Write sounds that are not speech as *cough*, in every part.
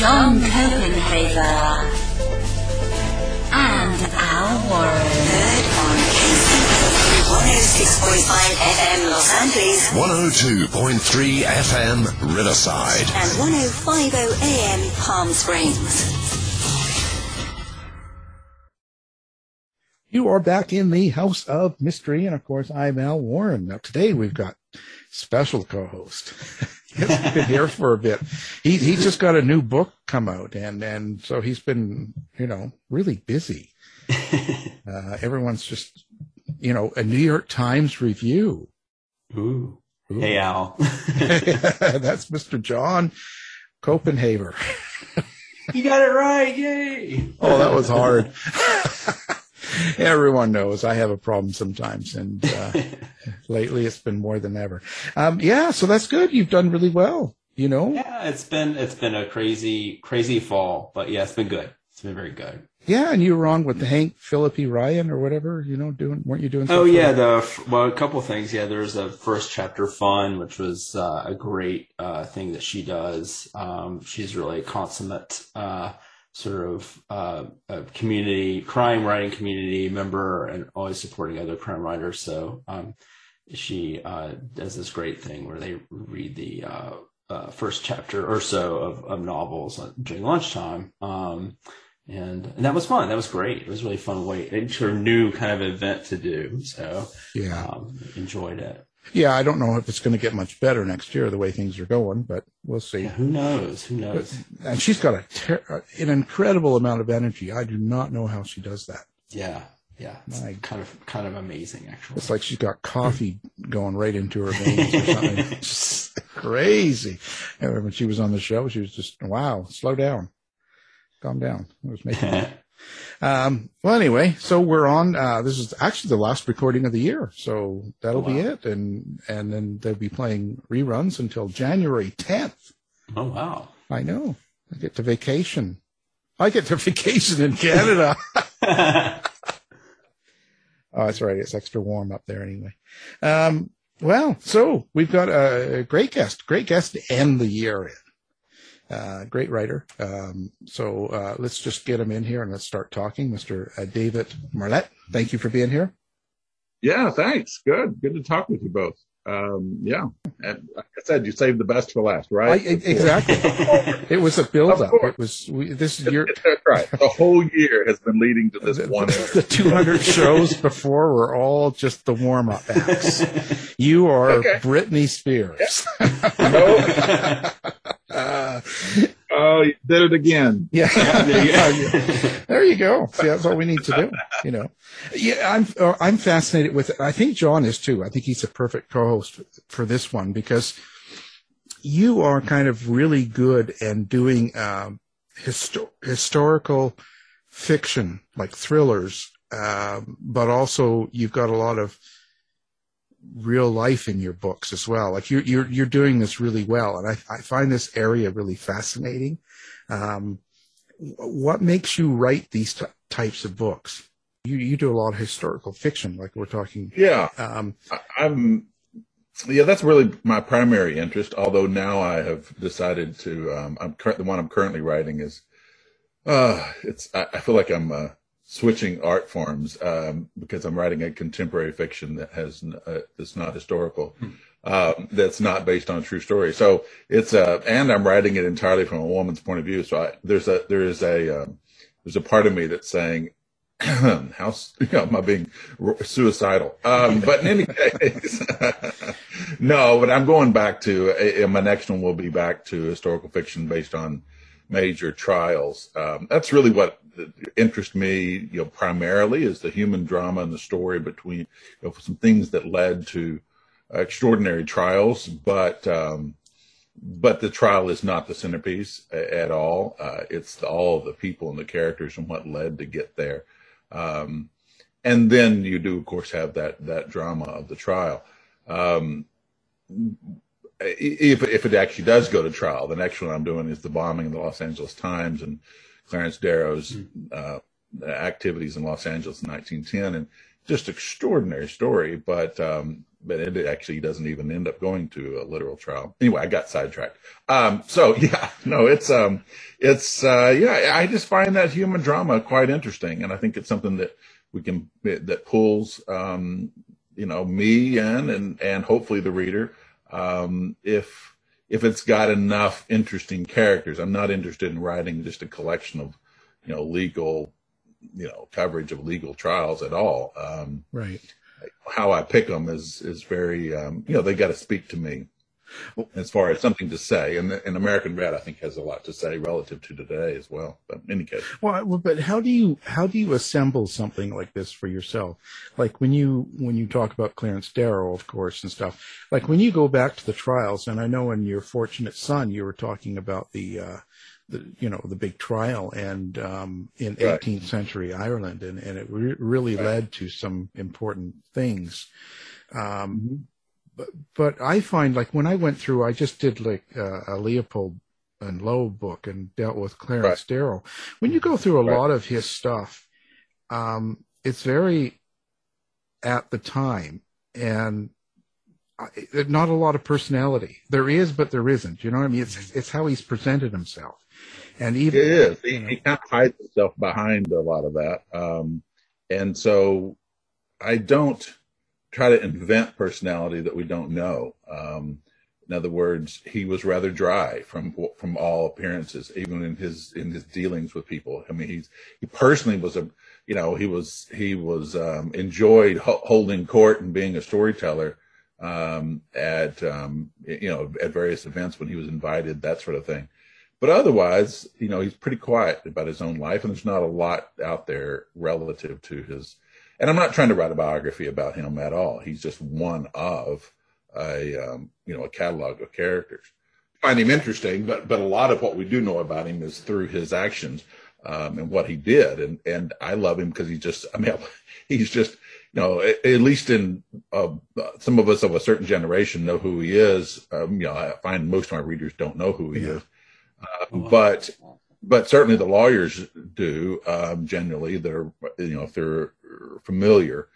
John Copenhaver, and Al Warren. Heard on KCBQ 106.5 FM Los Angeles 102.3 FM Riverside. and 1050 AM Palm Springs. You are back in the House of Mystery, and of course, I'm Al Warren. Now, today we've got special co-host. *laughs* he's been here for a bit. *laughs* He he just got a new book come out, and and so he's been you know really busy. *laughs* Uh, everyone's just you know a New York Times review. Ooh. Hey, Al. *laughs* That's Mr. John Copenhaver. you got it right. Yay. Oh, that was hard. *laughs* Everyone knows I have a problem sometimes, and uh, *laughs* lately it's been more than ever. Um, yeah, so that's good. You've done really well. You know, Yeah, it's been it's been a crazy crazy fall, but yeah, it's been good. It's been very good. yeah, and you were on with Hank Phillippi Ryan or whatever. You know, doing weren't you doing? Oh yeah, the well, a couple things. Yeah, there's a first chapter fun, which was uh, a great uh, thing that she does. Um, she's really a consummate uh, sort of uh, a community crime writing community member, and always supporting other crime writers. So um, she uh, does this great thing where they read the uh, uh, first chapter or so of, of novels during lunchtime. Um, and, and that was fun. That was great. It was a really fun way. It's a new kind of event to do. So Yeah. um, enjoyed it. Yeah. I don't know if it's going to get much better next year the way things are going, but we'll see. Yeah, who knows? Who knows? And she's got a ter- uh, an incredible amount of energy. I do not know how she does that. Yeah, yeah. It's My- kind of kind of amazing, actually. It's like she's got coffee going right into her veins or *laughs* something. just crazy. And when she was on the show, she was just, wow, slow down. Calm down. It was making. *laughs* Um, well, anyway, so we're on, uh, this is actually the last recording of the year. So that'll be wow. it. And, and then they'll be playing reruns until January 10th. oh wow. I know. I get to vacation. I get to *laughs* vacation in Canada. *laughs* Oh, that's right. It's extra warm up there anyway. Um, well, so we've got a great guest, great guest to end the year in. Uh, great writer. Um, so uh, let's just get him in here and let's start talking. Mr. Uh, David Marlett, thank you for being here. Yeah, thanks. Good. Good to talk with you both. Um, yeah. And like I said, you saved the best for last, right? e- exactly. *laughs* it was a build up. It was we, this year. *laughs* That's right. The whole year has been leading to this The, one. the 200 shows before were all just the warm up acts. *laughs* You are Okay. Britney Spears. Uh, *laughs* Oh, you did it again. Yeah. there you go. there you go. See, that's all we need to do. You know, yeah, I'm uh, I'm fascinated with it. I think John is too. I think he's a perfect co-host for, for this one because you are kind of really good and doing um, histo- historical fiction, like thrillers, um, but also you've got a lot of real life in your books as well. Like you're you're you're doing this really well, and I, I find this area really fascinating. Um, what makes you write these t- types of books? You you do a lot of historical fiction, like we're talking. Yeah, um, I, I'm. Yeah, that's really my primary interest. Although now I have decided to. Um, I'm cur- the one I'm currently writing is. Uh, it's. I, I feel like I'm uh, switching art forms um, because I'm writing a contemporary fiction that has uh, that's not historical. Hmm. Um, that's not based on a true story. So it's uh, and I'm writing it entirely from a woman's point of view. So I, there's a there is a um, there's a part of me that's saying *clears throat* how you *laughs* know, am I being suicidal? Um, but in any case, *laughs* no. But I'm going back to my next one will be back to historical fiction based on major trials. Um, that's really what interests me, you know, primarily is the human drama and the story between you know, some things that led to extraordinary trials, but um, but the trial is not the centerpiece at all. Uh, it's all the people and the characters and what led to get there. Um, and then you do, of course, have that that drama of the trial. Um, if if it actually does go to trial, the next one I'm doing is the bombing of the Los Angeles Times and Clarence Darrow's uh, activities in Los Angeles in 1910, and just extraordinary story. But um, but it actually doesn't even end up going to a literal trial. Anyway, I got sidetracked. Um, so *laughs* yeah, no, it's um, it's uh, yeah, I just find that human drama quite interesting, and I think it's something that we can that pulls um, you know me in and and hopefully the reader um, if if it's got enough interesting characters. I'm not interested in writing just a collection of you know legal you know coverage of legal trials at all. Um, right how I pick them is is very um, you know they got to speak to me as far as something to say. And, and American Red, I think, has a lot to say relative to today as well. But in any case, well, but how do you how do you assemble something like this for yourself? Like when you when you talk about Clarence Darrow, of course, and stuff. Like when you go back to the trials, and I know in your Fortunate Son, you were talking about the. Uh, the, you know the big trial and um, in right. 18th century Ireland and, and it re- really right. led to some important things um, mm-hmm but, but I find like when I went through, I just did like uh, a Leopold and Loeb book and dealt with Clarence right. Darrow. When you go through a right. lot of his stuff, um, it's very at the time and not a lot of personality. There is, but there isn't. You know what I mean? It's it's how he's presented himself, and even it is. He, he kind of hides himself behind a lot of that, um, and so I don't try to invent personality that we don't know. Um, in other words, he was rather dry from from all appearances, even in his in his dealings with people. I mean, he's he personally was a you know he was he was um, enjoyed ho- holding court and being a storyteller um, at um, you know at various events when he was invited, that sort of thing. But otherwise, you know, he's pretty quiet about his own life, and there's not a lot out there relative to his and I'm not trying to write a biography about him at all. He's just one of a um, you know a catalog of characters. I find him interesting, but but a lot of what we do know about him is through his actions um, and what he did, and and I love him because he's just I mean *laughs* he's just you know at, at least in uh, some of us of a certain generation know who he is. Um, you know I find most of my readers don't know who he yeah. is, uh, but but certainly the lawyers do um, generally. They're you know if they're familiar,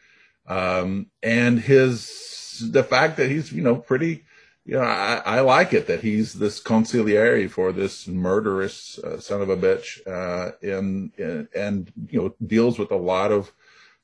um, and his the fact that he's you know pretty. You know, I, I like it that he's this consigliere for this murderous uh, son of a bitch, uh, in, in, and you know deals with a lot of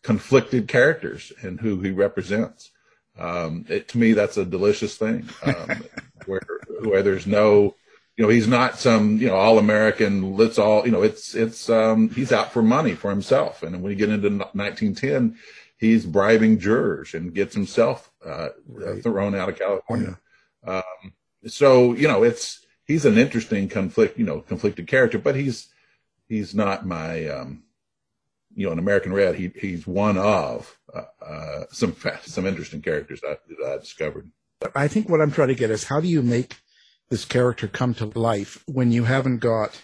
conflicted characters and who he represents. Um, it, to me, that's a delicious thing, um, *laughs* where where there's no you know, he's not some, you know, all American, let's all, you know, it's, it's, um, he's out for money for himself. And when you get into 1910, he's bribing jurors and gets himself, uh, right. thrown out of California. Yeah. Um, so, you know, it's, he's an interesting conflict, you know, conflicted character, but he's, he's not my, um, you know, an American Red, he, he's one of, uh, uh, some, some interesting characters that, that I discovered. I think what I'm trying to get is how do you make this character come to life when you haven't got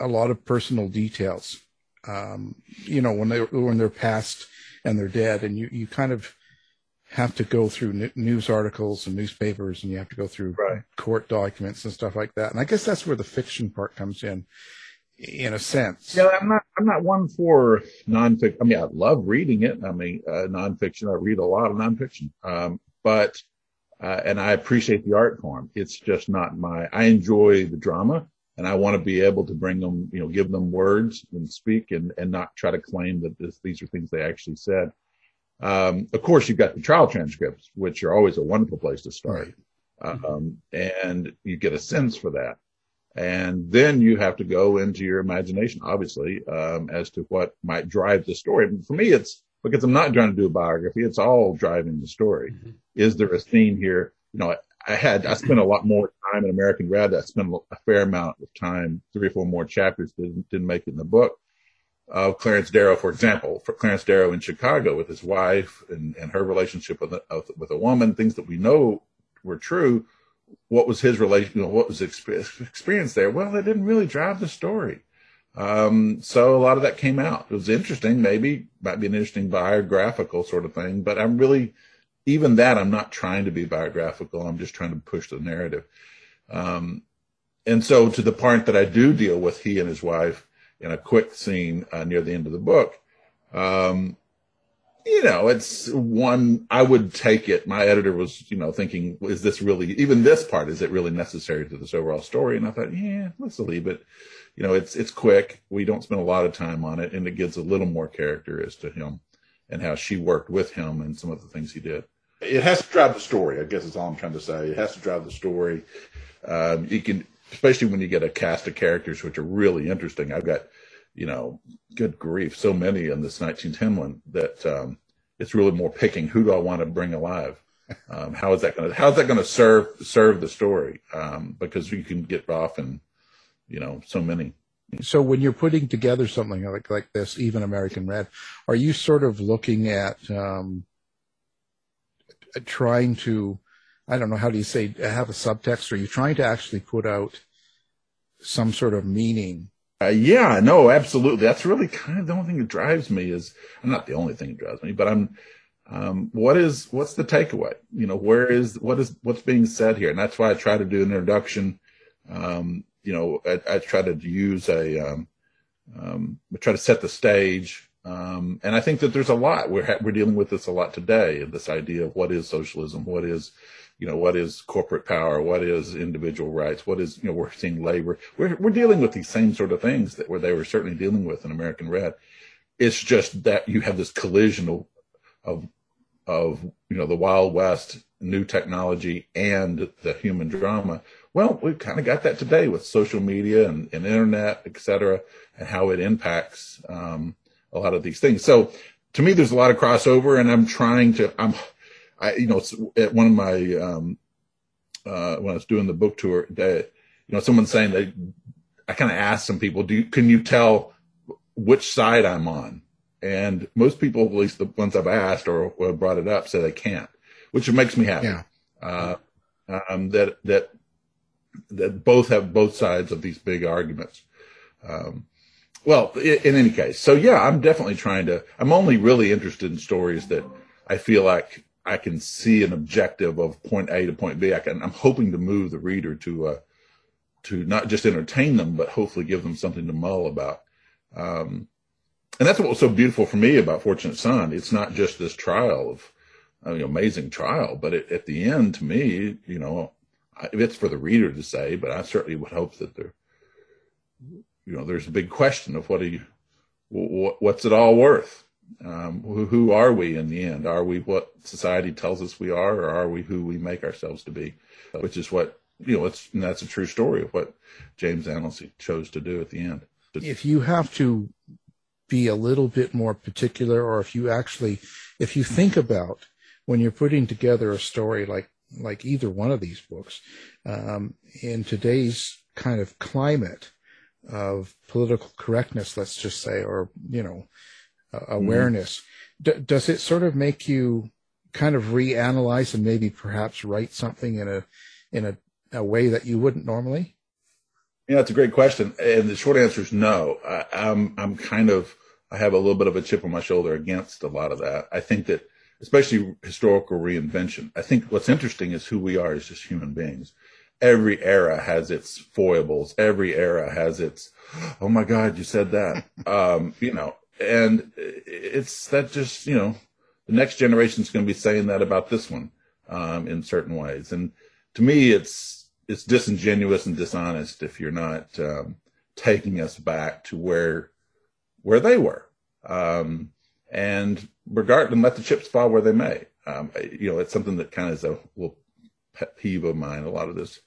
a lot of personal details. Um, you know, when they when they're past and they're dead, and you you kind of have to go through news articles and newspapers, and you have to go through right. court documents and stuff like that. And I guess that's where the fiction part comes in, in a sense. Yeah, I'm not. I'm not one for nonfiction. I mean, I love reading it. I mean, uh, nonfiction. I read a lot of nonfiction, um, but uh, and I appreciate the art form. It's just not my. I enjoy the drama, and I want to be able to bring them, you know, give them words and speak, and and not try to claim that this, these are things they actually said. Um, of course, you've got the trial transcripts, which are always a wonderful place to start. Right. Um, and you get a sense for that. And then you have to go into your imagination, obviously, um, as to what might drive the story. For me, it's because I'm not trying to do a biography. It's all driving the story. Mm-hmm. Is there a scene here? You know, I had, I spent a lot more time in American Red. I spent a fair amount of time, three or four more chapters didn't, didn't make it in the book of Clarence Darrow, for example, for Clarence Darrow in Chicago with his wife and, and her relationship with a, with a woman, things that we know were true. What was his relation? You know, what was his experience there? Well, it didn't really drive the story. Um, so a lot of that came out. It was interesting, maybe might be an interesting biographical sort of thing, but I'm really, even that, I'm not trying to be biographical. I'm just trying to push the narrative. Um, and so to the part that I do deal with he and his wife, in a quick scene uh, near the end of the book. Um, you know, it's one, I would take it. My editor was, you know, thinking, is this really, even this part, is it really necessary to this overall story? And I thought, yeah, let's leave it. You know, it's, it's quick. We don't spend a lot of time on it and it gives a little more character as to him and how she worked with him and some of the things he did. It has to drive the story, I guess is all I'm trying to say. It has to drive the story. Um, you can, especially when you get a cast of characters which are really interesting. I've got, you know, good grief, so many in this 1910 one that um, it's really more picking who do I want to bring alive. Um, how is that going to how is that going to serve serve the story? Um, because you can get off and you know, so many. So when you're putting together something like like this, even American Red, are you sort of looking at um, trying to I don't know, how do you say, have a subtext? Are you trying to actually put out some sort of meaning? Uh, yeah, no, absolutely. That's really kind of the only thing that drives me is, I'm not the only thing that drives me, but I'm, um, what is, what's the takeaway? You know, where is, what is, what's being said here? And that's why I try to do an introduction. Um, you know, I, I, try to use a, um, um, I try to set the stage. Um, and I think that there's a lot, we're, ha- we're dealing with this a lot today, this idea of what is socialism, what is, you know, what is corporate power? What is individual rights? What is, you know, we're seeing labor. We're, we're dealing with these same sort of things that where they were certainly dealing with in American Red. It's just that you have this collision of, of, of, you know, the Wild West, new technology and the human drama. Well, we've kind of got that today with social media and, and internet, et cetera, and how it impacts, um, a lot of these things. So to me, there's a lot of crossover and I'm trying to, I'm, I, you know, at one of my, um, uh, when I was doing the book tour, that, you know, someone saying that I kind of asked some people, do you, can you tell which side I'm on? And most people, at least the ones I've asked or, or brought it up, say they can't, which makes me happy. Yeah. Uh, um, that, that, that both have both sides of these big arguments. Um, well, in, in any case, so yeah, I'm definitely trying to, I'm only really interested in stories that I feel like I can see an objective of point A to point B. I can, I'm hoping to move the reader to, uh, to not just entertain them, but hopefully give them something to mull about. Um, and that's what was so beautiful for me about Fortunate Son. It's not just this trial of, I mean, amazing trial, but it, at the end, to me, you know, it's for the reader to say, but I certainly would hope that there, you know, there's a big question of what do you, what's it all worth? Um, who, are we in the end? Are we what society tells us we are, or are we who we make ourselves to be? Which is what you know. It's that's a true story of what James Annesley chose to do at the end. If you have to be a little bit more particular, or if you actually, if you think about when you're putting together a story like like either one of these books, um, in today's kind of climate of political correctness, let's just say, or you know awareness. Mm-hmm. D- does it sort of make you kind of reanalyze and maybe perhaps write something in a in a a way that you wouldn't normally? Yeah, that's a great question, and the short answer is no. I, I'm I'm kind of I have a little bit of a chip on my shoulder against a lot of that. I think that especially historical reinvention. I think what's interesting is who we are as just human beings. Every era has its foibles. Every era has its, oh my God, you said that. *laughs* um, you know, and it's that just, you know, the next generation is going to be saying that about this one, um, in certain ways. And to me, it's, it's disingenuous and dishonest if you're not, um, taking us back to where, where they were. Um, and regard and let the chips fall where they may. Um, you know, it's something that kind of is a little pet peeve of mine. A lot of this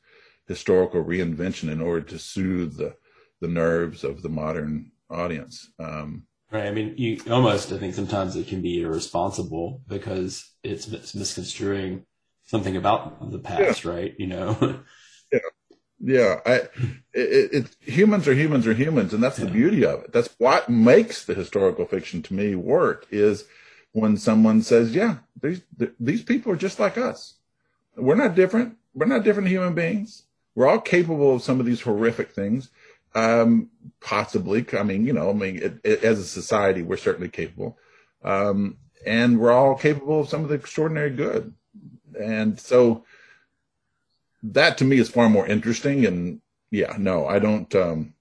historical reinvention in order to soothe the the nerves of the modern audience. Um, right. I mean, you almost I think sometimes it can be irresponsible because it's, misconstruing something about the past, yeah. right? You know. *laughs* yeah. Yeah, I, it, it, humans are humans are humans, and that's yeah. the beauty of it. That's what makes the historical fiction to me work. Is when someone says, "Yeah, these these people are just like us. We're not different. We're not different human beings. We're all capable of some of these horrific things. Um, possibly. I mean, you know, I mean, it, it, as a society, we're certainly capable, um, and we're all capable of some of the extraordinary good. And so, that to me is far more interesting. And yeah, no, I don't. Um,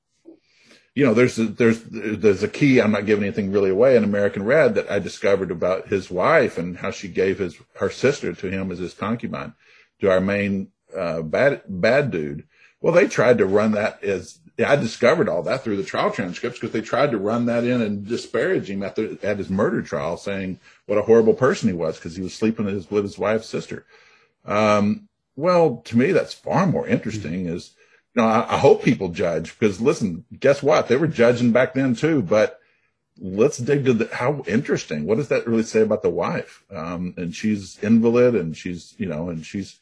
you know, there's a, there's there's a key. I'm not giving anything really away in American Red that I discovered about his wife and how she gave his her sister to him as his concubine, to our main uh, bad bad dude. Well, they tried to run that as I discovered all that through the trial transcripts because they tried to run that in and disparage him at the at his murder trial, saying what a horrible person he was because he was sleeping with his, with his wife's sister. Um, well, to me, that's far more interesting. Is you know, I, I hope people judge because listen, guess what? They were judging back then too, but let's dig to the, how interesting. What does that really say about the wife? Um, and she's invalid and she's, you know, and she's,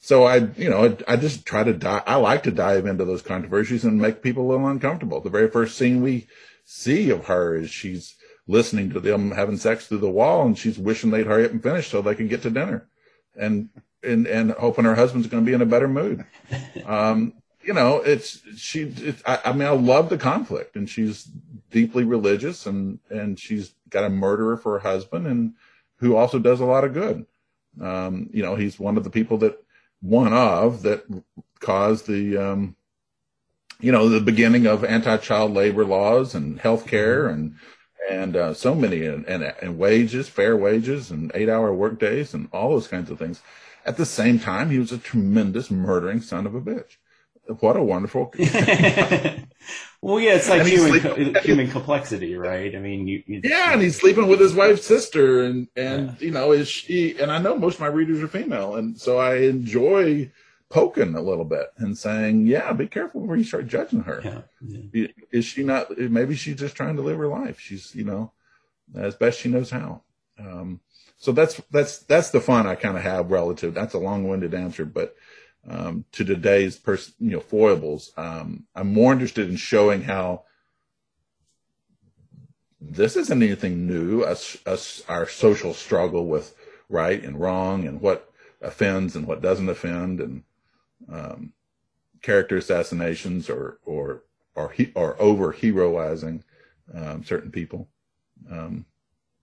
so I, you know, I, I just try to dive, I like to dive into those controversies and make people a little uncomfortable. The very first scene we see of her is she's listening to them having sex through the wall and she's wishing they'd hurry up and finish so they can get to dinner and, and, and hoping her husband's going to be in a better mood. *laughs* Um, you know, it's she. It's, I, I, mean, I love the conflict, and she's deeply religious, and and she's got a murderer for a husband, and who also does a lot of good. Um, you know, he's one of the people that one of that caused the, um, you know, the beginning of anti-child labor laws and health care mm-hmm. and and uh, so many and, and and wages, fair wages, and eight-hour workdays, and all those kinds of things. At the same time, he was a tremendous murdering son of a bitch what a wonderful. *laughs* *laughs* well, yeah, it's like human human complexity, right? I mean, you, you, yeah, and he's sleeping with his wife's sister, and and yeah. you know, is she? And I know most of my readers are female, and so I enjoy poking a little bit and saying, yeah, be careful before you start judging her. Yeah. Yeah. Is she not? Maybe she's just trying to live her life. She's you know, as best she knows how. Um, so that's that's that's the fun I kind of have relative. That's a long-winded answer, but um, to today's person, you know, foibles. Um, I'm more interested in showing how this isn't anything new. Us, us, our social struggle with right and wrong, and what offends and what doesn't offend, and um, character assassinations or or or, he, or over heroizing um, certain people. Um,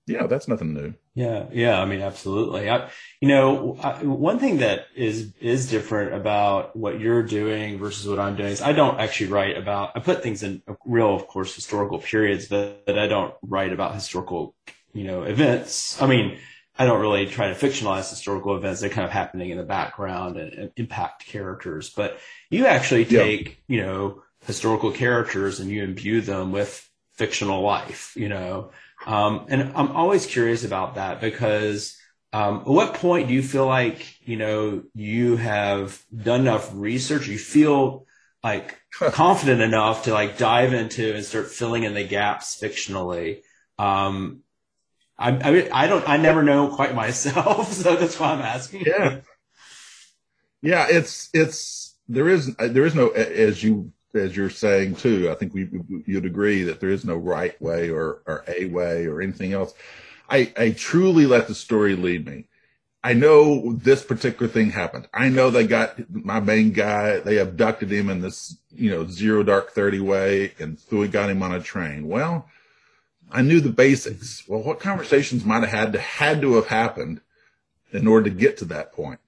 yeah, that's nothing new. Yeah, yeah. I mean, absolutely. I, you know, I, one thing that is is different about what you're doing versus what I'm doing is I don't actually write about. I put things in real, of course, historical periods, but, but I don't write about historical, you know, events. I mean, I don't really try to fictionalize historical events. They're kind of happening in the background and, and impact characters. But you actually take, yeah. you know, historical characters and you imbue them with fictional life. You know. Um, and I'm always curious about that because um, at what point do you feel like you know you have done enough research? You feel like *laughs* confident enough to like dive into and start filling in the gaps fictionally. Um, I, I, I don't I never know quite myself, *laughs* so that's why I'm asking. Yeah, yeah. It's it's there is there is no as you as you're saying too, I think we you'd agree that there is no right way or or a way or anything else. I I truly let the story lead me. I know this particular thing happened. I know they got my main guy, they abducted him in this, you know, zero dark 30 way and threw got him on a train. Well, I knew the basics. Well, what conversations might have had to, had to have happened in order to get to that point.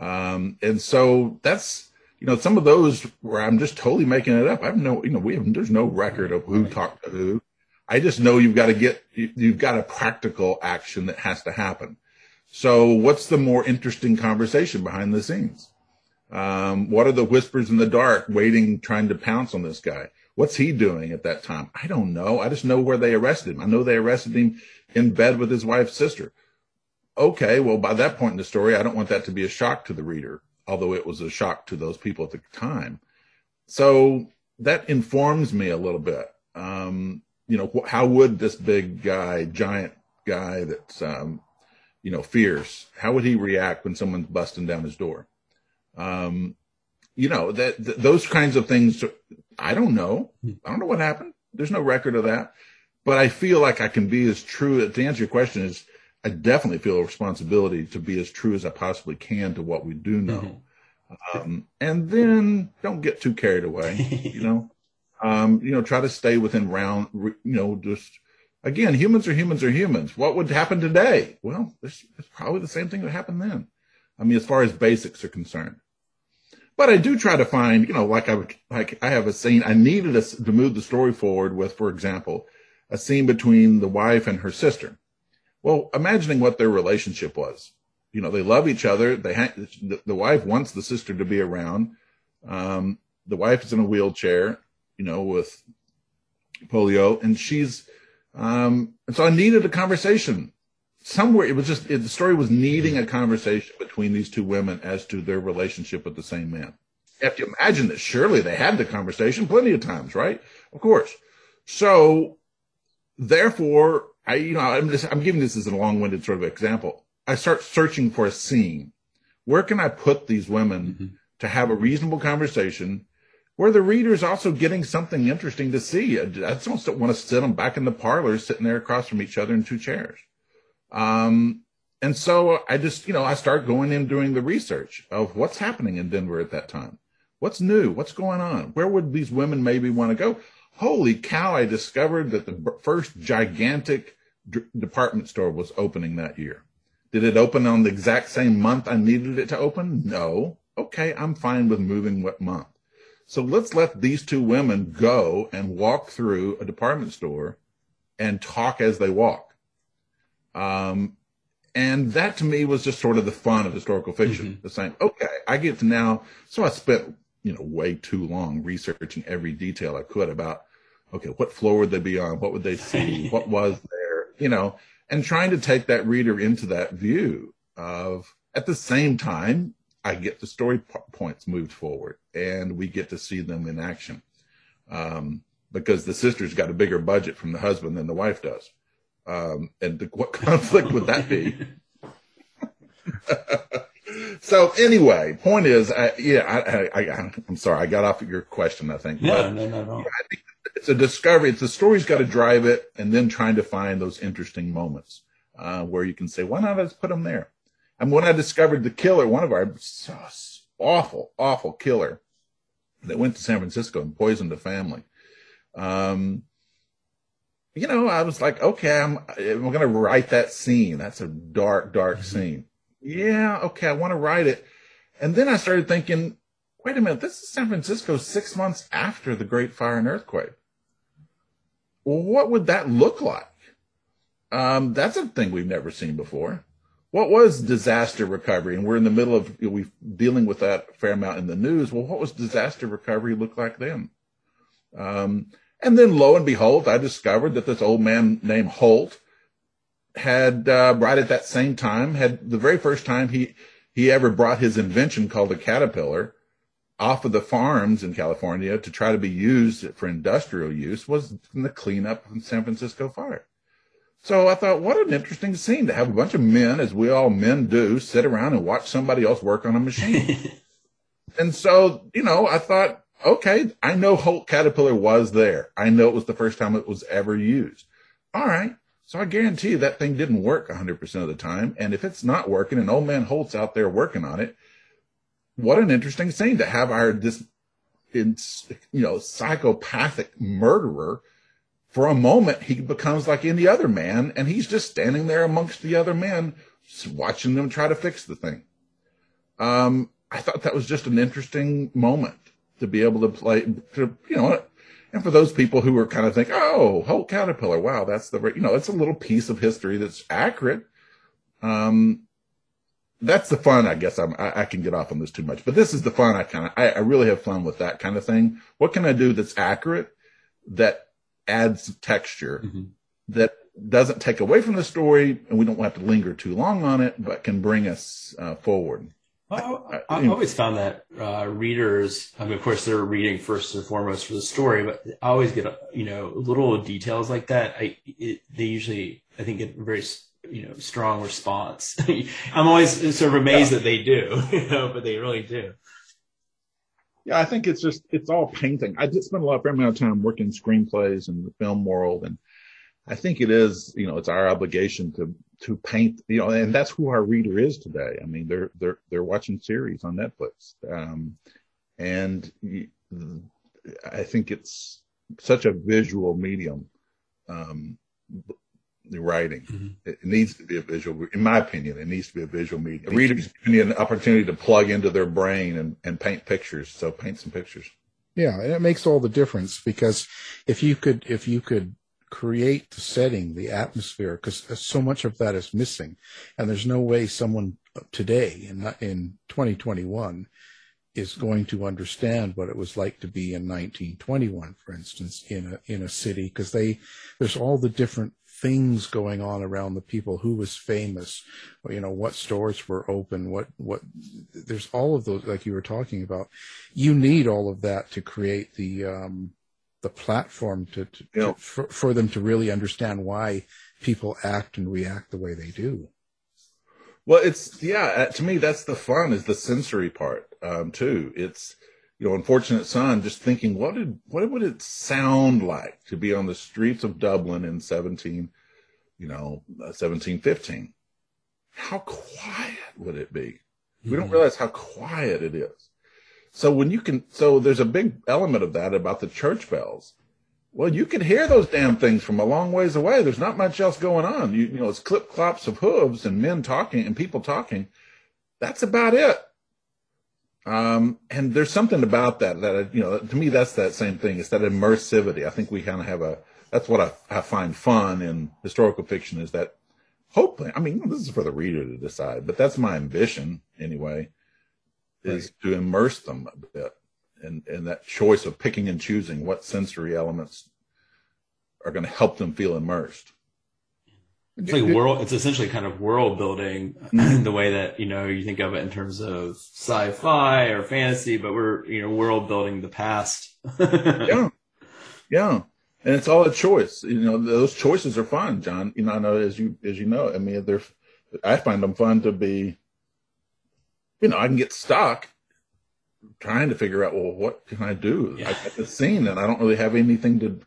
Um, and so that's, you know, some of those where I'm just totally making it up. I have no, you know, we have, there's no record of who talked to who. I just know you've got to get, you've got a practical action that has to happen. So what's the more interesting conversation behind the scenes? Um, what are the whispers in the dark waiting, trying to pounce on this guy? What's he doing at that time? I don't know. I just know where they arrested him. I know they arrested him in bed with his wife's sister. Okay. Well, by that point in the story, I don't want that to be a shock to the reader, although it was a shock to those people at the time. So that informs me a little bit. Um, you know, how would this big guy, giant guy that's, um, you know, fierce, how would he react when someone's busting down his door? Um, you know, that, those kinds of things. I don't know. I don't know what happened. There's no record of that, but I feel like I can be as true to answer your question is I definitely feel a responsibility to be as true as I possibly can to what we do know. Mm-hmm. Um, and then don't get too carried away, you know, *laughs* um, you know, try to stay within round, you know, just again, humans are humans are humans. What would happen today? Well, it's, it's probably the same thing that happened then. I mean, as far as basics are concerned. But I do try to find, you know, like I like I have a scene I needed a, to move the story forward with, for example, a scene between the wife and her sister. Well, imagining what their relationship was. You know, they love each other. They ha- the, the wife wants the sister to be around. Um, the wife is in a wheelchair, you know, with polio, and she's um, and so I needed a conversation somewhere. It was just it, the story was needing a conversation between these two women as to their relationship with the same man. You have to imagine that surely they had the conversation plenty of times, right? Of course. So therefore, I you know I'm just I'm giving this as a long-winded sort of example. I start searching for a scene. Where can I put these women mm-hmm. to have a reasonable conversation where the reader's also getting something interesting to see. I just don't want to sit them back in the parlor, sitting there across from each other in two chairs. Um, and so I just, you know, I start going in doing the research of what's happening in Denver at that time. What's new? What's going on? Where would these women maybe want to go? Holy cow, I discovered that the first gigantic d- department store was opening that year. Did it open on the exact same month I needed it to open? No. Okay, I'm fine with moving what month. So let's let these two women go and walk through a department store and talk as they walk. Um, and that to me was just sort of the fun of historical fiction. Mm-hmm. The saying, okay, I get to now. So I spent, you know, way too long researching every detail I could about, okay, what floor would they be on? What would they *laughs* see? what was there? You know, and trying to take that reader into that view of, at the same time, I get the story points moved forward and we get to see them in action. Um, because the sister's got a bigger budget from the husband than the wife does. Um, and the, what *laughs* conflict would that be? *laughs* so anyway, point is, I, yeah, I, I, am sorry, I got off of your question, I think. Yeah, but, no, no, no. I think it's a discovery. It's the story's got to drive it and then trying to find those interesting moments, uh, where you can say, why not let's put them there? And when I discovered the killer, one of our awful, awful killer that went to San Francisco and poisoned a family, um, you know, I was like, okay, I'm, I'm going to write that scene. That's a dark, dark mm-hmm. scene. Yeah, okay, I want to write it. And then I started thinking, wait a minute, this is San Francisco six months after the Great Fire and Earthquake. What would that look like? Um, that's a thing we've never seen before what was disaster recovery? And we're in the middle of you know, we dealing with that fair amount in the news. Well, what was disaster recovery look like then? Um, and then lo and behold, I discovered that this old man named Holt had uh, right at that same time had the very first time he he ever brought his invention called a caterpillar off of the farms in California to try to be used for industrial use was in the cleanup of the San Francisco fire. So I thought, what an interesting scene to have a bunch of men, as we all men do, sit around and watch somebody else work on a machine. *laughs* and so, you know, I thought, okay, I know Holt Caterpillar was there. I know it was the first time it was ever used. All right. So I guarantee that thing didn't work 100% of the time. And if it's not working and old man Holt's out there working on it, what an interesting scene to have our this you know psychopathic murderer for a moment he becomes like any other man and he's just standing there amongst the other men watching them try to fix the thing um, i thought that was just an interesting moment to be able to play to you know and for those people who are kind of think oh Holt caterpillar wow that's the you know it's a little piece of history that's accurate um, that's the fun. I guess I'm, I, I, can get off on this too much, but this is the fun. I kind of, I, I, really have fun with that kind of thing. What can I do that's accurate, that adds texture, mm-hmm. that doesn't take away from the story, and we don't have to linger too long on it, but can bring us uh, forward. I, have always found that uh, readers, I mean, of course, they're reading first and foremost for the story, but I always get, you know, little details like that. I, it, they usually, I think, get a very you know strong response. *laughs* I'm always sort of amazed yeah. that they do, *laughs* you know, but they really do. Yeah, I think it's just it's all painting. I did spend a lot of amount of time working screenplays in the film world, and I think it is you know it's our obligation to to paint you know, and that's who our reader is today. I mean, they're they're they're watching series on Netflix, um, and I think it's such a visual medium. Um, the writing. Mm-hmm. It needs to be a visual, in my opinion, it needs to be a visual medium. Readers need an opportunity to plug into their brain and, and paint pictures. So paint some pictures. Yeah, and it makes all the difference because if you could, if you could create the setting, the atmosphere, because uh, so much of that is missing, and there's no way someone uh, today in uh, in 2021 is going to understand what it was like to be in 1921, for instance, in a in a city, because they there's all the different things going on around the people who was famous you know what stores were open what what there's all of those like you were talking about. You need all of that to create the um the platform to, to, to for, for them to really understand why people act and react the way they do well it's yeah uh, to me that's the fun is the sensory part um too it's you know, unfortunate son, just thinking, what did what would it sound like to be on the streets of Dublin in seventeen, you know, uh, seventeen fifteen? How quiet would it be? Mm-hmm. We don't mm-hmm. realize how quiet it is. So when you can, so there's a big element of that about the church bells. Well, you can hear those damn things from a long ways away. There's not much else going on. You, you know, it's clip clops of hooves and men talking and people talking. That's about it. Um, and there's something about that that you know to me that's that same thing. It's that immersivity. I think we kind of have a that's what I, I find fun in historical fiction is that hopefully I mean this is for the reader to decide, but that's my ambition anyway, is right. to immerse them a bit and and that choice of picking and choosing what sensory elements are going to help them feel immersed. It's like world. It's essentially kind of world building mm-hmm. *clears throat* the way that you know you think of it in terms of sci-fi or fantasy, but we're you know world building the past. *laughs* yeah, yeah, and it's all a choice. You know, those choices are fun, John. You know, I know as you as you know. I mean, they're. I find them fun to be. You know, I can get stuck trying to figure out well, what can I do? Yeah. I got the scene and I don't really have anything to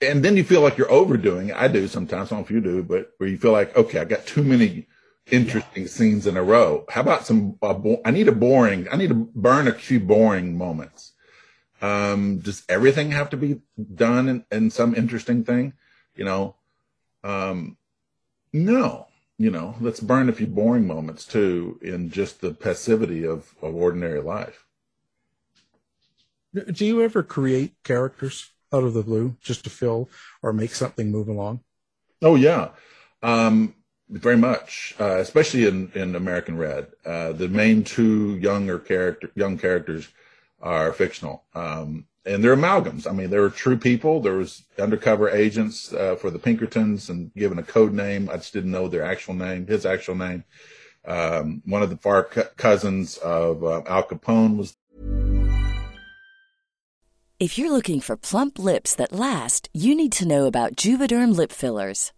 and then you feel like you're overdoing it. I do sometimes. I don't know if you do, but where you feel like, okay, I got too many interesting yeah. scenes in a row. How about some? Uh, bo- I need a boring. I need to burn a few boring moments. Um, does everything have to be done in, in some interesting thing? You know, um, no. You know, let's burn a few boring moments too in just the passivity of, of ordinary life. Do you ever create characters? out of the blue just to fill or make something move along? Oh yeah, um, very much, uh, especially in, in American Red. Uh, the main two younger character young characters are fictional, um, and they're amalgams. I mean, they were true people. There was undercover agents uh, for the Pinkertons and given a code name. I just didn't know their actual name, his actual name. Um, one of the far cousins of uh, Al Capone was if you're looking for plump lips that last, you need to know about Juvederm lip fillers.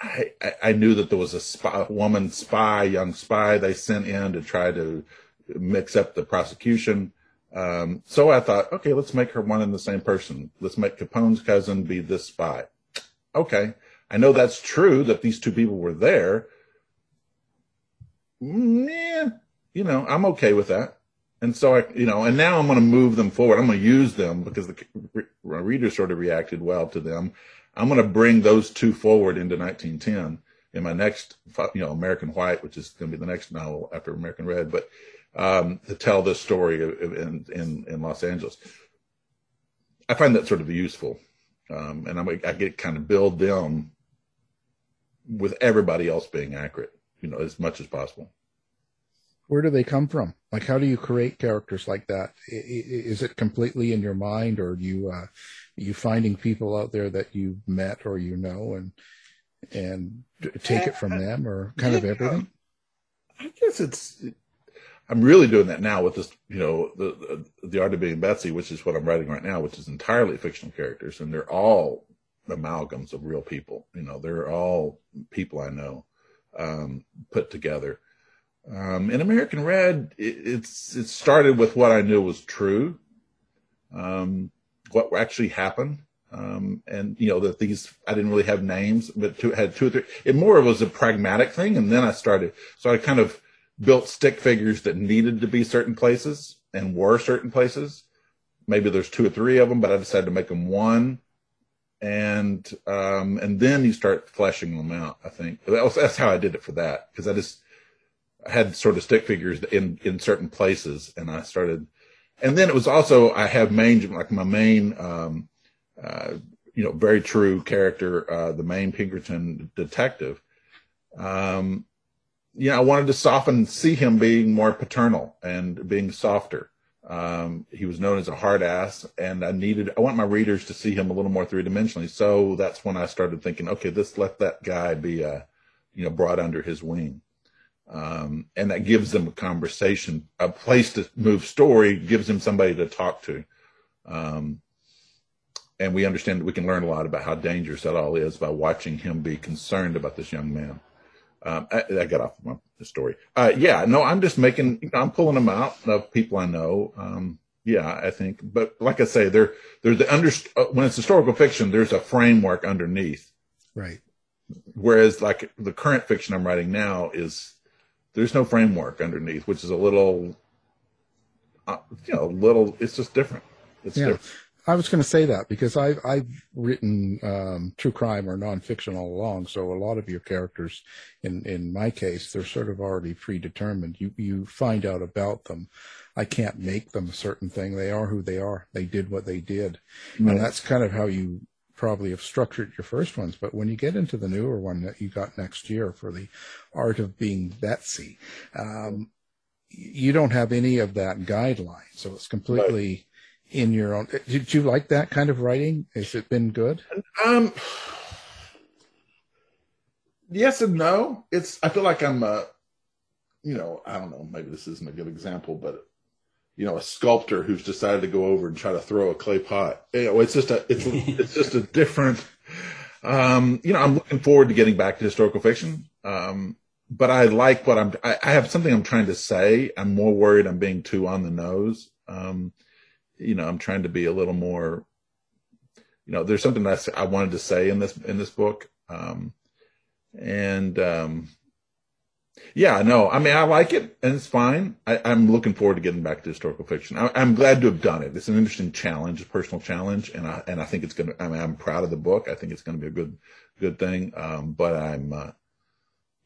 I, I knew that there was a spy, woman spy, young spy they sent in to try to mix up the prosecution. Um, so I thought, okay, let's make her one and the same person. Let's make Capone's cousin be this spy. Okay. I know that's true that these two people were there. Mm, yeah, you know, I'm okay with that. And so I, you know, and now I'm going to move them forward. I'm going to use them because the reader sort of reacted well to them. I'm going to bring those two forward into 1910 in my next, you know, American White, which is going to be the next novel after American Red, but um, to tell this story in, in, in Los Angeles. I find that sort of useful. Um, and I'm, I get kind of build them with everybody else being accurate, you know, as much as possible. Where do they come from? Like, how do you create characters like that? Is it completely in your mind, or do you uh, you finding people out there that you met or you know, and and take it from them, or kind of everything? I guess it's. I'm really doing that now with this, you know, the the art of being Betsy, which is what I'm writing right now, which is entirely fictional characters, and they're all amalgams of real people. You know, they're all people I know um, put together um, in American Red, it, it's it started with what I knew was true, um, what actually happened, um, and you know that these I didn't really have names, but two, had two or three. It more was a pragmatic thing, and then I started. So I kind of built stick figures that needed to be certain places and were certain places. Maybe there's two or three of them, but I decided to make them one and um, and then you start fleshing them out. I think that was, that's how I did it for that because I just had sort of stick figures in in certain places, and I started. And then it was also I have main like my main, um, uh, you know, very true character, uh, the main Pinkerton detective. Um, you know, I wanted to soften, see him being more paternal and being softer. Um, he was known as a hard ass, and I needed I want my readers to see him a little more three dimensionally. So that's when I started thinking, okay, this let that guy be uh, you know brought under his wing. Um, and that gives them a conversation, a place to move story, gives them somebody to talk to. Um, and we understand that we can learn a lot about how dangerous that all is by watching him be concerned about this young man. Um, I, I, got off my story. Uh, yeah, no, I'm just making, you know, I'm pulling them out of people I know. Um, yeah, I think, but like I say, there, there's the under, uh, when it's historical fiction, there's a framework underneath. Right. Whereas like the current fiction I'm writing now is, there's no framework underneath, which is a little, uh, you know, a little, it's just different. It's yeah. different. I was going to say that because I've I've written um, true crime or nonfiction all along, so a lot of your characters, in in my case, they're sort of already predetermined. You you find out about them. I can't make them a certain thing. They are who they are. They did what they did, Right. and that's kind of how you probably have structured your first ones. But when you get into the newer one that you got next year for the art of being Betsy, um, you don't have any of that guideline, so it's completely in your own. Did you like that kind of writing? Has it been good? Um, yes and no. It's. I feel like I'm a, you know, I don't know. Maybe this isn't a good example, but you know, a sculptor who's decided to go over and try to throw a clay pot. You know, it's just a. It's *laughs* it's just a different. Um, you know, I'm looking forward to getting back to historical fiction. Um, but I like what I'm. I, I have something I'm trying to say. I'm more worried I'm being too on the nose. Um, you know, I'm trying to be a little more. You know, there's something that I wanted to say in this in this book, um, and um, yeah, no, I mean, I like it and it's fine. I, I'm looking forward to getting back to historical fiction. I, I'm glad to have done it. It's an interesting challenge, a personal challenge, and I and I think it's gonna. I mean, I'm proud of the book. I think it's going to be a good good thing. Um, but I'm, uh,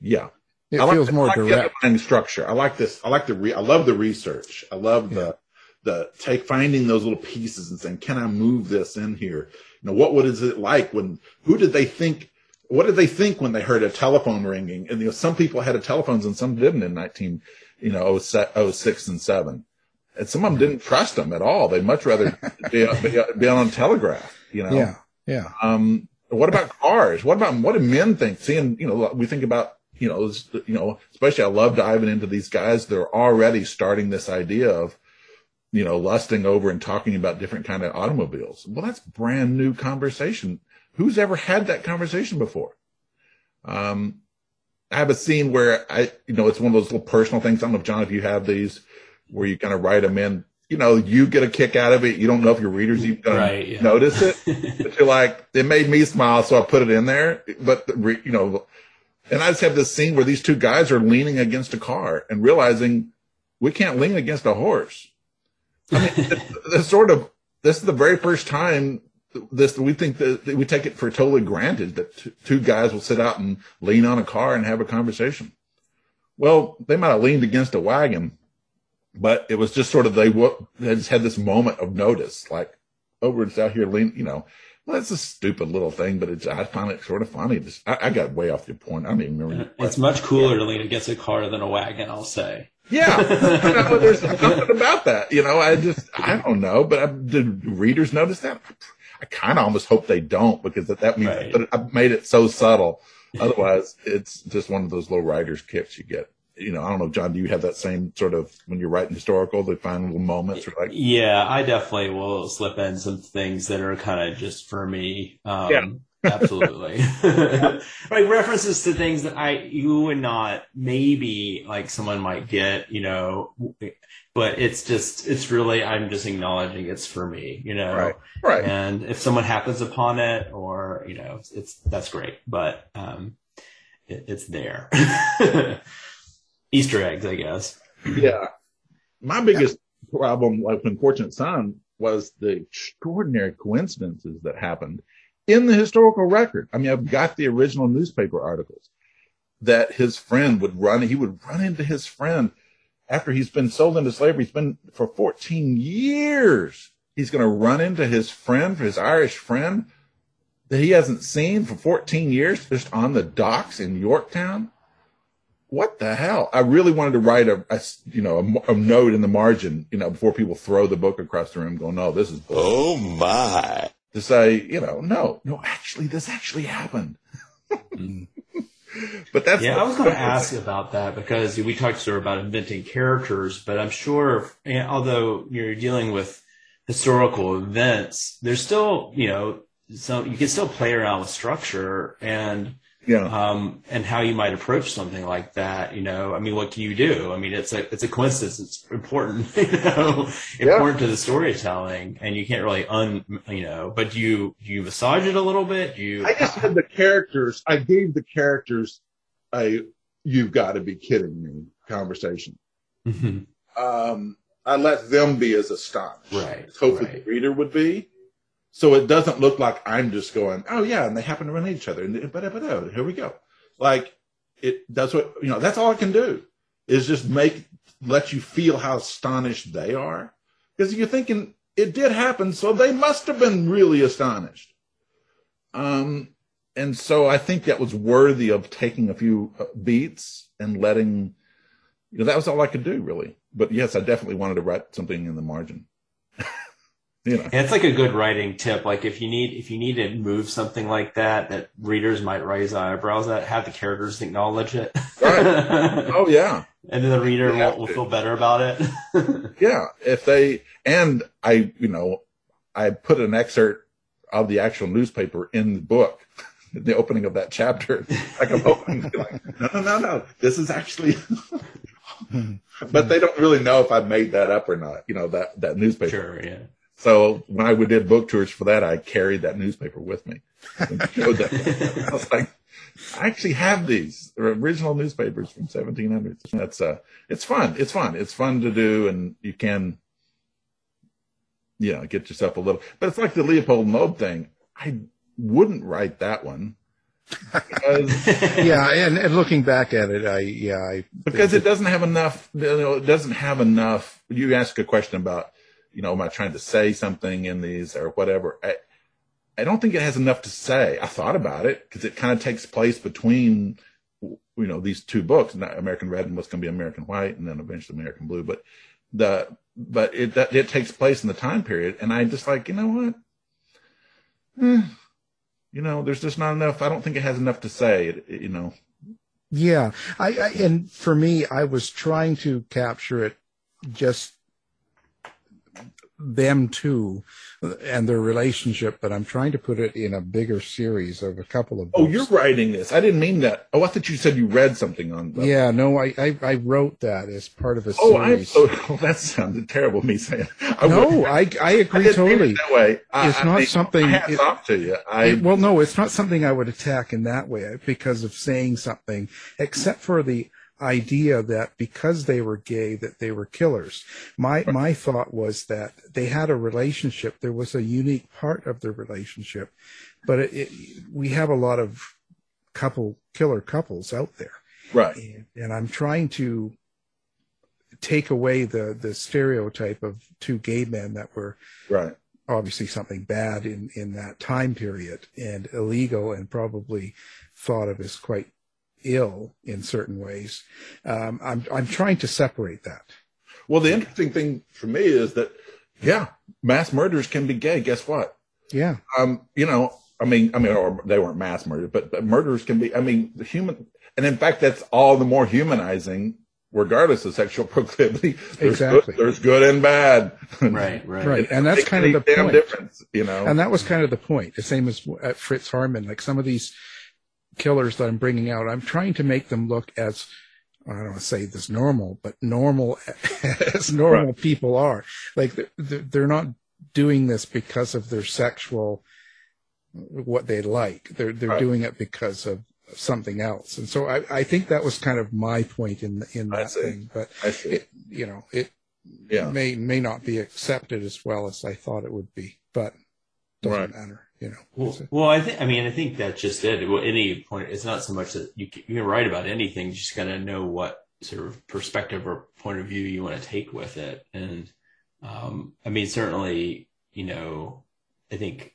yeah. It I like feels the- more like direct. underlying structure. I like this. I like the. Re- I love the research. I love the the take finding those little pieces and saying, can I move this in here? You know, what what is it like when? Who did they think? What did they think when they heard a telephone ringing? And you know, some people had a telephones and some didn't in nineteen, you know, 06 and seven. And some of them didn't trust them at all. They'd much rather *laughs* be, be, be on telegraph. You know. Yeah, yeah. Um, what about cars? What about what do men think? Seeing, you know, we think about, you know, you know, especially I love diving into these guys. They're already starting this idea of, you know, lusting over and talking about different kind of automobiles. Well, that's brand new conversation. Who's ever had that conversation before? Um, I have a scene where I, you know, it's one of those little personal things. I don't know if John, if you have these where you kind of write them in, you know, you get a kick out of it. You don't know if your readers even gonna Right, yeah. notice it, *laughs* but you're like, it made me smile. So I put it in there, but the you know, and I just have this scene where these two guys are leaning against a car and realizing we can't lean against a horse. I mean, *laughs* it's sort of, this is the very first time this, we think that, we take it for totally granted that t- two guys will sit out and lean on a car and have a conversation. Well, they might have leaned against a wagon, but it was just sort of, they, wa- they just had this moment of notice, like, oh, it's out here lean, you know, well, that's a stupid little thing, but it's, I find it sort of funny. Just, I, I got way off the point. I don't even remember. Uh, it's much cooler to lean against a car than a wagon, I'll say. Yeah, *laughs* you know, there's something about that. You know, I just I don't know, but I, did readers notice that? I kind of almost hope they don't because that, that means Right. but I've made it so subtle. Otherwise, it's just one of those little writers' kicks you get. You know, I don't know, John. Do you have that same sort of when you're writing historical? They find little moments or like, Yeah, I definitely will slip in some things that are kind of just for me. Um, Yeah. Absolutely. *laughs* like references to things that I, you would not, maybe like someone might get, you know, but it's just, it's really, I'm just acknowledging it's for me, you know? Right. Right. And if someone happens upon it or, you know, it's, that's great, but, um, it, it's there. *laughs* Easter eggs, I guess. yeah. My biggest problem, like Unfortunate Son, was the extraordinary coincidences that happened in the historical record. I mean, I've got the original newspaper articles that his friend would run. He would run into his friend after he's been sold into slavery. He's been for 14 years. He's going to run into his friend, his Irish friend that he hasn't seen for 14 years, just on the docks in Yorktown. what the hell? I really wanted to write a, a you know, a, a, note in the margin, you know, before people throw the book across the room going, no, this is, bullshit. oh my. To say, you know, no, no, actually, this actually happened. Mm. *laughs* but that's yeah. I was going to ask about that because we talked sort of about inventing characters, but I'm sure, although you're dealing with historical events, there's still, you know, so you can still play around with structure and yeah. Um, and how you might approach something like that. You know, I mean, what can you do? I mean, it's a it's a coincidence. It's important, *laughs* you know, important to the storytelling, and you can't really un, you know. But do you do you massage it a little bit? Do you? I just had the characters. I gave the characters a "you've got to be kidding me" conversation. Mm-hmm. Um, I let them be as astonished. Right. Hopefully, right. the reader would be. So it doesn't look like I'm just going, oh yeah, and they happen to run into each other, and but but oh, here we go. Like it does what you know. That's all I can do is just make let you feel how astonished they are, because you're thinking it did happen, so they must have been really astonished. Um, and so I think that was worthy of taking a few uh, beats and letting, you know, that was all I could do really. But yes, I definitely wanted to write something in the margin. You know. And it's like a good writing tip. Like if you need if you need to move something like that that readers might raise eyebrows at, have the characters acknowledge it. Right. oh yeah. *laughs* And then the reader will, will feel better about it. *laughs* yeah. If they and I, you know, I put an excerpt of the actual newspaper in the book. *laughs* the opening of that chapter. Like I'm hoping like, no, no, no, no. This is actually hmm. but they don't really know if I made that up or not, you know, that, that newspaper. Sure, yeah. So when I did book tours for that, I carried that newspaper with me. that. I was like, I actually have these original newspapers from 1700s. That's uh, it's fun. It's fun. It's fun to do, and you can, you know, get yourself a little. But it's like the Leopold Loeb thing. I wouldn't write that one. Because, *laughs* yeah, and, and looking back at it, I yeah, I because it doesn't have enough. You know, it doesn't have enough. You ask a question about you know, am I trying to say something in these or whatever? I, I don't think it has enough to say. I thought about it because it kind of takes place between, you know, these two books, American Red and what's going to be American White, and then eventually American Blue. But the, but it that it takes place in the time period, and I just like, you know what? Eh, you know, there's just not enough. I don't think it has enough to say. It, it, you know. Yeah, I, I and for me, I was trying to capture it just them too and their relationship, but I'm trying to put it in a bigger series of a couple of. Oh, books. Oh, you're writing this. I didn't mean that. Oh, I thought you said you read something on. That. Yeah, no, I, I, I wrote that as part of a oh, series. Oh, *laughs* oh, that sounded terrible. Me saying. I no, I I agree I totally. that way. I, it's not something. Hats it, off to you. I, it, well, no, it's not something I would attack in that way because of saying something, except for the idea that because they were gay that they were killers. My right. my thought was that they had a relationship. There was a unique part of the relationship, but it, it, we have a lot of couple killer couples out there. Right. And, and I'm trying to take away the the stereotype of two gay men that were right obviously something bad in in that time period and illegal and probably thought of as quite ill in certain ways. Um, I'm I'm trying to separate that. Well, the interesting thing for me is that, yeah, mass murders can be gay. Guess what? Yeah. Um, you know, I mean, I mean, or they weren't mass murders, but, but murders can be. I mean, the human, and in fact, that's all the more humanizing, regardless of sexual *laughs* proclivity. There's exactly. Good, there's good and bad. Right, right, right. And that's kind of the damn point. difference, you know. And that was kind of the point. The same as at Fritz Haarmann. Like some of these killers that I'm bringing out, I'm trying to make them look as I don't want to say this normal, but normal *laughs* as normal right. people are. Like they're, they're not doing this because of their sexual what they like. They're they're right. doing it because of something else. And so I, I think that was kind of my point in in that thing. But it, you know, it yeah. may may not be accepted as well as I thought it would be, but doesn't right. matter you know. Well, well, I think I mean I think that's just it. Well, any point, it's not so much that you can, you can write about anything. You just got to know what sort of perspective or point of view you want to take with it. And um, I mean, certainly, you know, I think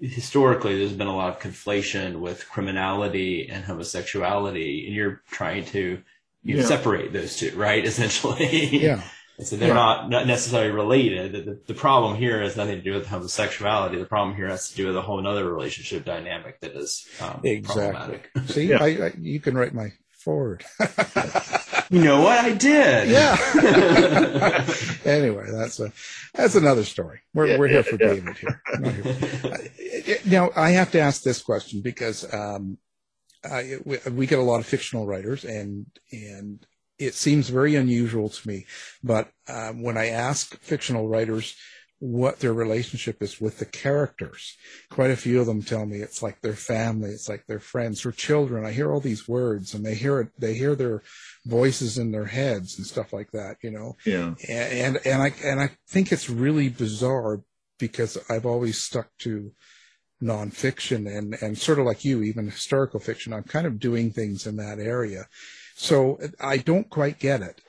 historically there's been a lot of conflation with criminality and homosexuality, and you're trying to you Yeah. separate those two, right? *laughs* Essentially, Yeah. And so they're Yeah. not not necessarily related. The, the, the problem here has nothing to do with homosexuality. The problem here has to do with a whole other relationship dynamic that is um, Exactly. problematic. *laughs* See, I, I, you can write my forward. *laughs* You know what? I did. Yeah. *laughs* anyway, that's a that's another story. We're we're here for yeah. David here. Here now I have to ask this question because um, I, we, we get a lot of fictional writers, and and it seems very unusual to me. But um, when I ask fictional writers what their relationship is with the characters, quite a few of them tell me it's like their family, it's like their friends or children. I hear all these words, and they hear it. They hear their voices in their heads and stuff like that. You know Yeah. and and I and I think it's really bizarre because I've always stuck to nonfiction and and sort of like you, even historical fiction. I'm kind of doing things in that area, so I don't quite get it.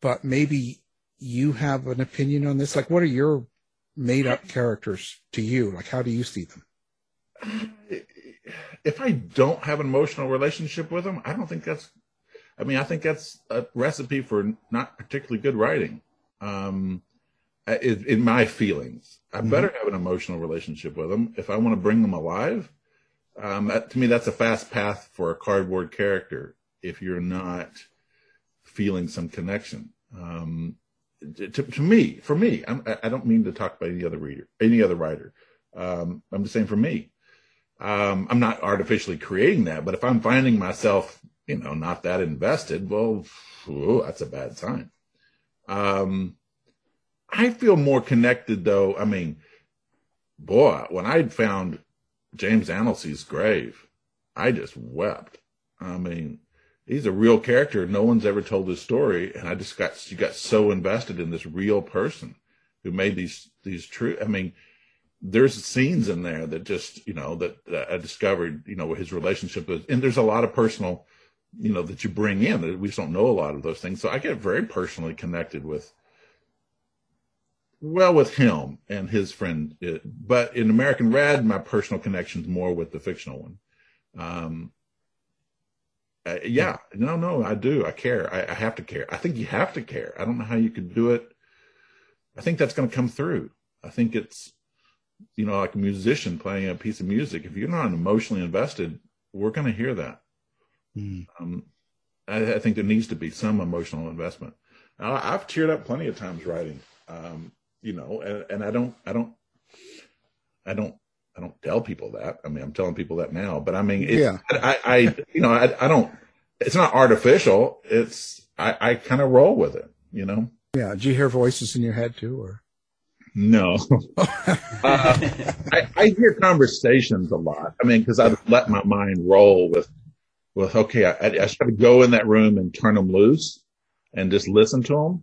But maybe you have an opinion on this. Like, what are your made up characters to you? Like, how do you see them? if I don't have an emotional relationship with them, I don't think that's. I mean, I think that's a recipe for not particularly good writing. Um, in, in my feelings, I better have an emotional relationship with them if I want to bring them alive. Um, that, to me, that's a fast path for a cardboard character. If you're not feeling some connection, um, to, to me, for me, I'm, I- I don't mean to talk about any other reader, any other writer. Um, I'm just saying for me, um, I'm not artificially creating that, but if I'm finding myself, you know, not that invested, well, ooh, that's a bad sign. Um, I feel more connected though. I mean, boy, when I found James Annesley's grave, I just wept. I mean, he's a real character. No one's ever told his story, and I just got you got so invested in this real person who made these these true. I mean, there's scenes in there that just you know that, that I discovered you know his relationship with, and there's a lot of personal you know that you bring in that we just don't know a lot of those things. So I get very personally connected with well with him and his friend, but in American Red, my personal connection's more with the fictional one. Um, uh, yeah, no, no, I do. I care. I, I have to care. I think you have to care. I don't know how you could do it. I think that's going to come through. I think it's, you know, like a musician playing a piece of music. If you're not emotionally invested, we're going to hear that. Um, I, I think there needs to be some emotional investment. Now, I've teared up plenty of times writing, um, you know, and, and I don't, I don't, I don't, I don't tell people that. I mean, I'm telling people that now, but I mean, it, Yeah. I, I, you know, I, I don't, it's not artificial. It's, I, I kind of roll with it, you know? Yeah. Do you hear voices in your head too, or? No. *laughs* uh, I, I hear conversations a lot. I mean, because I let my mind roll with, with okay, I, I just got to go in that room and turn them loose, and just listen to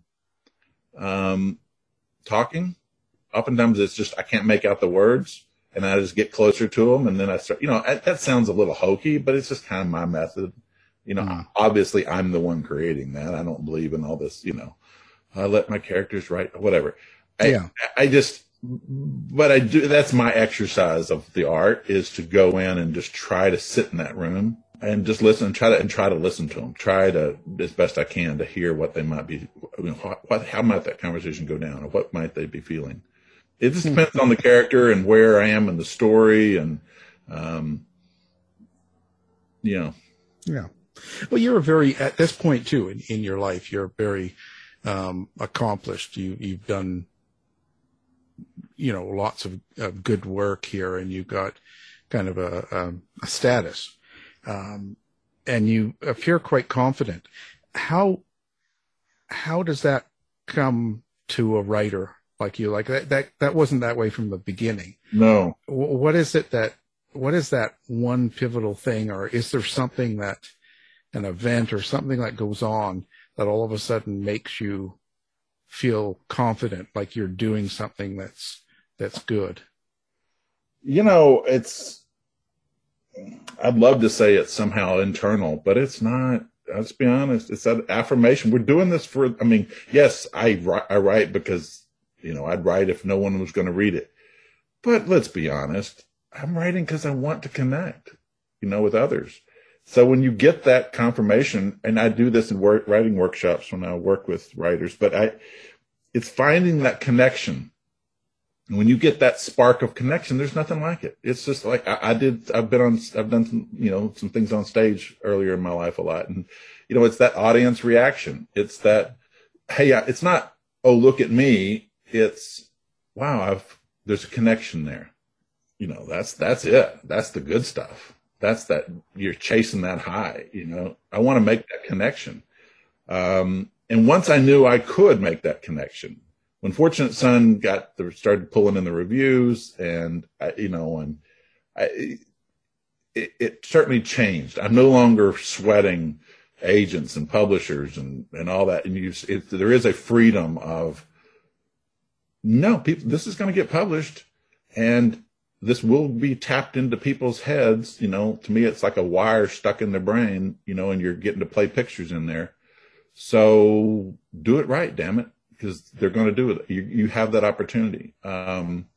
them, um, talking. Oftentimes, it's just I can't make out the words, and I just get closer to them, and then I start. You know, that, that sounds a little hokey, but it's just kind of my method. You know, mm. obviously, I'm the one creating that. I don't believe in all this. You know, I let my characters write whatever. I, Yeah. I just, but I do, that's my exercise of the art is to go in and just try to sit in that room and just listen and try to, and try to listen to them. Try to, as best I can, to hear what they might be, you know, what, how might that conversation go down or what might they be feeling? It just depends on the character and where I am in the story and, um, you know, Yeah. Well, you're a very at this point too in, in your life. You're very um, accomplished. You you've done you know lots of, of good work here, and you've got kind of a, um a status, um, and you appear quite confident. How how does that come to a writer like you? Like that that that wasn't that way from the beginning. no. Wh- what is it that what is that one pivotal thing or is there something that an event or something that goes on that all of a sudden makes you feel confident like you're doing something that's that's good you know, it's, I'd love to say it's somehow internal, but it's not. Let's be honest. It's that affirmation. We're doing this for, I mean, yes, I, I write because, you know, I'd write if no one was going to read it. But let's be honest, I'm writing because I want to connect, you know, with others. So when you get that confirmation, and I do this in work, writing workshops when I work with writers, but I, it's finding that connection. And when you get that spark of connection, there's nothing like it. It's just like I, I did. I've been on. I've done some, you know, some things on stage earlier in my life a lot, and you know, it's that audience reaction. It's that, hey, it's not, oh, look at me. It's, wow, I've there's a connection there. You know, that's that's it. That's the good stuff. That's that you're chasing that high. You know, I want to make that connection. Um, and once I knew I could make that connection, when Fortunate Son got the, started pulling in the reviews, and I, you know, and I, it, it certainly changed. I'm no longer sweating agents and publishers and and all that. And you, it, there is a freedom of no people. This is going to get published, and this will be tapped into people's heads. You know, to me, it's like a wire stuck in their brain. You know, and you're getting to play pictures in there. So do it right, damn it because they're going to do it. You, you have that opportunity. Um,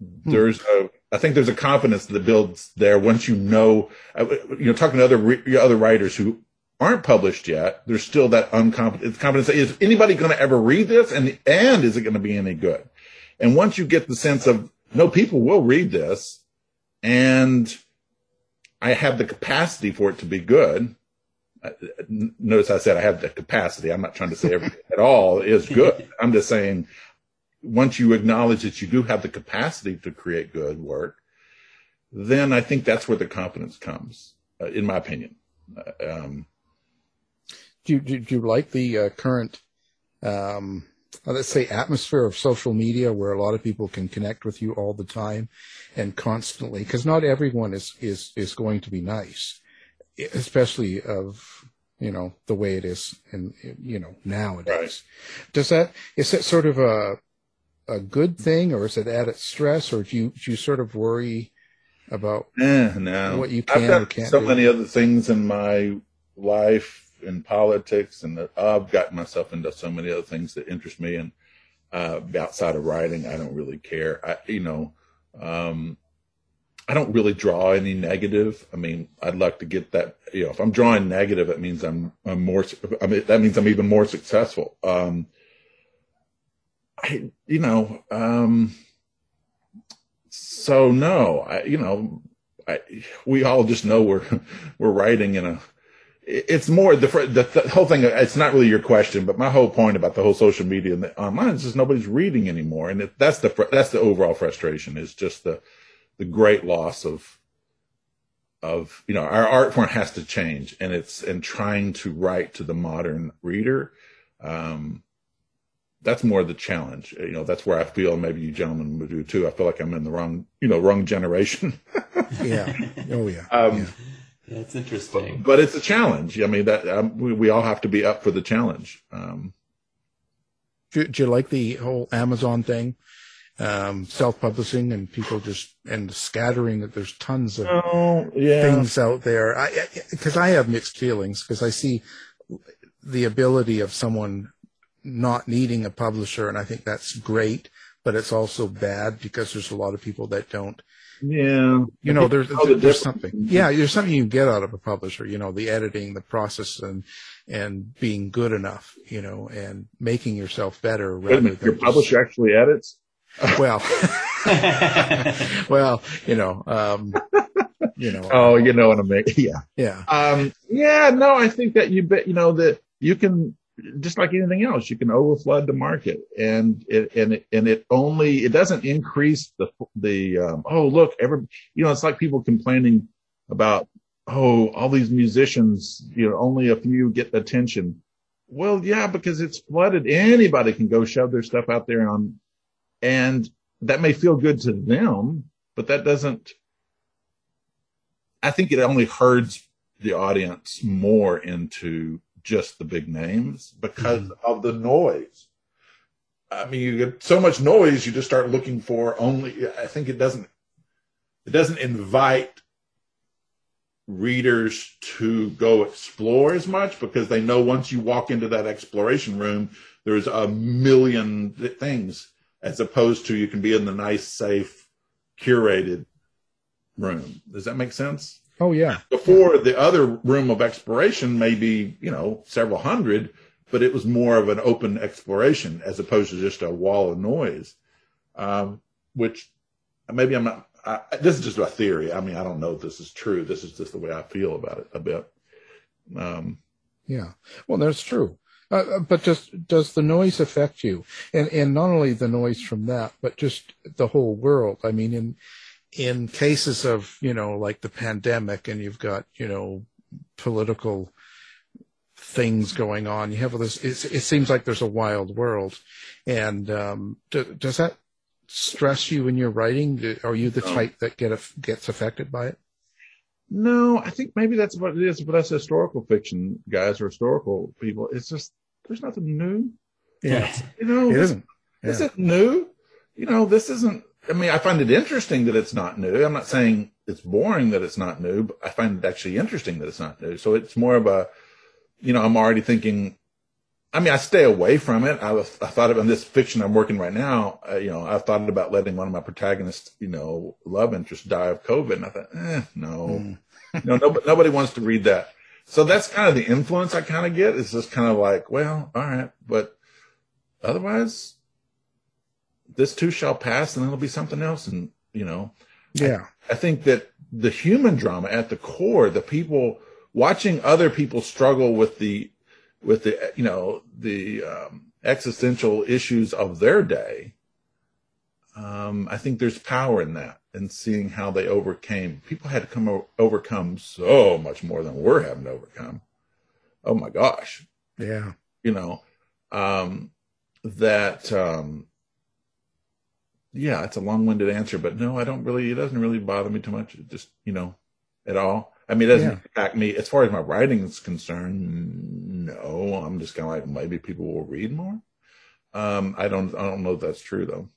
hmm. there's a, I think there's a confidence that builds there once you know, uh, you know, talking to other, other writers who aren't published yet, there's still that unconfident confidence. Is anybody going to ever read this? And, and is it going to be any good? And once you get the sense of, no, people will read this and I have the capacity for it to be good notice I said I have the capacity. I'm not trying to say everything *laughs* at all is good. I'm just saying once you acknowledge that you do have the capacity to create good work, then I think that's where the confidence comes, uh, in my opinion. Uh, um, do, you, do, do, you like the uh, current, um, let's say, atmosphere of social media where a lot of people can connect with you all the time and constantly? Because not everyone is, is, is going to be nice especially of you know the way it is and you know nowadays right. does that is that sort of a a good thing or is it added stress or do you do you sort of worry about eh, no. what you can I've got or can't so do? many other things in my life in politics and I've gotten myself into so many other things that interest me and uh, outside of writing I don't really care I you know um, I don't really draw any negative. I mean, I'd like to get that. You know, if I'm drawing negative, it means I'm I'm more. I mean, that means I'm even more successful. Um, I, you know, um, so no, I, you know, I, we all just know we're *laughs* we're writing in a. It's more the, the, the whole thing. It's not really your question, but my whole point about the whole social media and the online is just nobody's reading anymore, and it, that's the that's the overall frustration. Is just the the great loss of of you know our art form has to change and it's and trying to write to the modern reader um that's more the challenge you know that's where i feel maybe you gentlemen would do too i feel like i'm in the wrong you know wrong generation *laughs* yeah oh yeah um yeah. Yeah it's interesting but, but, it's a challenge i mean that um, we, we all have to be up for the challenge um do, do you like the whole amazon thing um, self-publishing and people just and scattering that there's tons of oh, yeah. things out there. I because I, I have mixed feelings because I see the ability of someone not needing a publisher, and I think that's great. But it's also bad because there's a lot of people that don't. Yeah, you know, there's there's, there's something. Yeah, there's something you get out of a publisher. You know, the editing, the process, and and being good enough. You know, and making yourself better. Rather than your publisher actually edits. *laughs* Well, *laughs* well, you know, um, you know. *laughs* Oh, you know what I mean? Yeah, yeah, um, yeah. No, I think that you bet. You know that you can just like anything else, you can overflood the market, and it and it and it only it doesn't increase the the um, oh look every you know it's like people complaining about oh all these musicians you know only a few get attention. Well, yeah, because it's flooded. Anybody can go shove their stuff out there on and that may feel good to them, but that doesn't, I think it only herds the audience more into just the big names because mm-hmm. of the noise. I mean, you get so much noise, you just start looking for only, I think it doesn't, it doesn't invite readers to go explore as much because they know once you walk into that exploration room, there's a million things as opposed to you can be in the nice, safe, curated room. Does that make sense? Oh yeah. Before the other room of exploration may be, you know, several hundred, but it was more of an open exploration as opposed to just a wall of noise. Um, which maybe I'm not. I, this is just a theory. I mean, I don't know if this is true. This is just the way I feel about it a bit. Um, yeah. Well, that's true. Uh, uh, but just does the noise affect you? And and not only the noise from that, but just the whole world. I mean, in in cases of you know like the pandemic, and you've got you know political things going on. You have all this. it seems like there's a wild world, and um, do, does that stress you in your writing? Are you the type that get gets affected by it? No, I think maybe that's what it is. But that's historical fiction guys or historical people. It's just there's nothing new. Yeah, you know, it isn't. Yeah. This isn't new. You know, this isn't. I mean, I find it interesting that it's not new. I'm not saying it's boring that it's not new, but I find it actually interesting that it's not new. So it's more of a, you know, I'm already thinking I mean, I stay away from it. I, I thought of in this fiction I'm working right now. Uh, you know, I've thought about letting one of my protagonists, you know, love interest die of COVID, and I thought, eh, no, mm. know, nobody, nobody wants to read that. So that's kind of the influence I kind of get. It's just kind of like, well, all right, but otherwise, this too shall pass, and it'll be something else. And you know, yeah, I, I think that the human drama at the core, the people watching other people struggle with the with the you know the um, existential issues of their day. Um, I think there's power in that and seeing how they overcame. People had to come o- overcome so much more than we're having to overcome. Oh my gosh! Yeah, you know um, that. Um, yeah, it's a long-winded answer, but no, I don't really. It doesn't really bother me too much. It just you know, at all. I mean, it doesn't yeah. impact me as far as my writing is concerned. No, I'm just kind of like maybe people will read more. Um, I don't, I don't know if that's true though.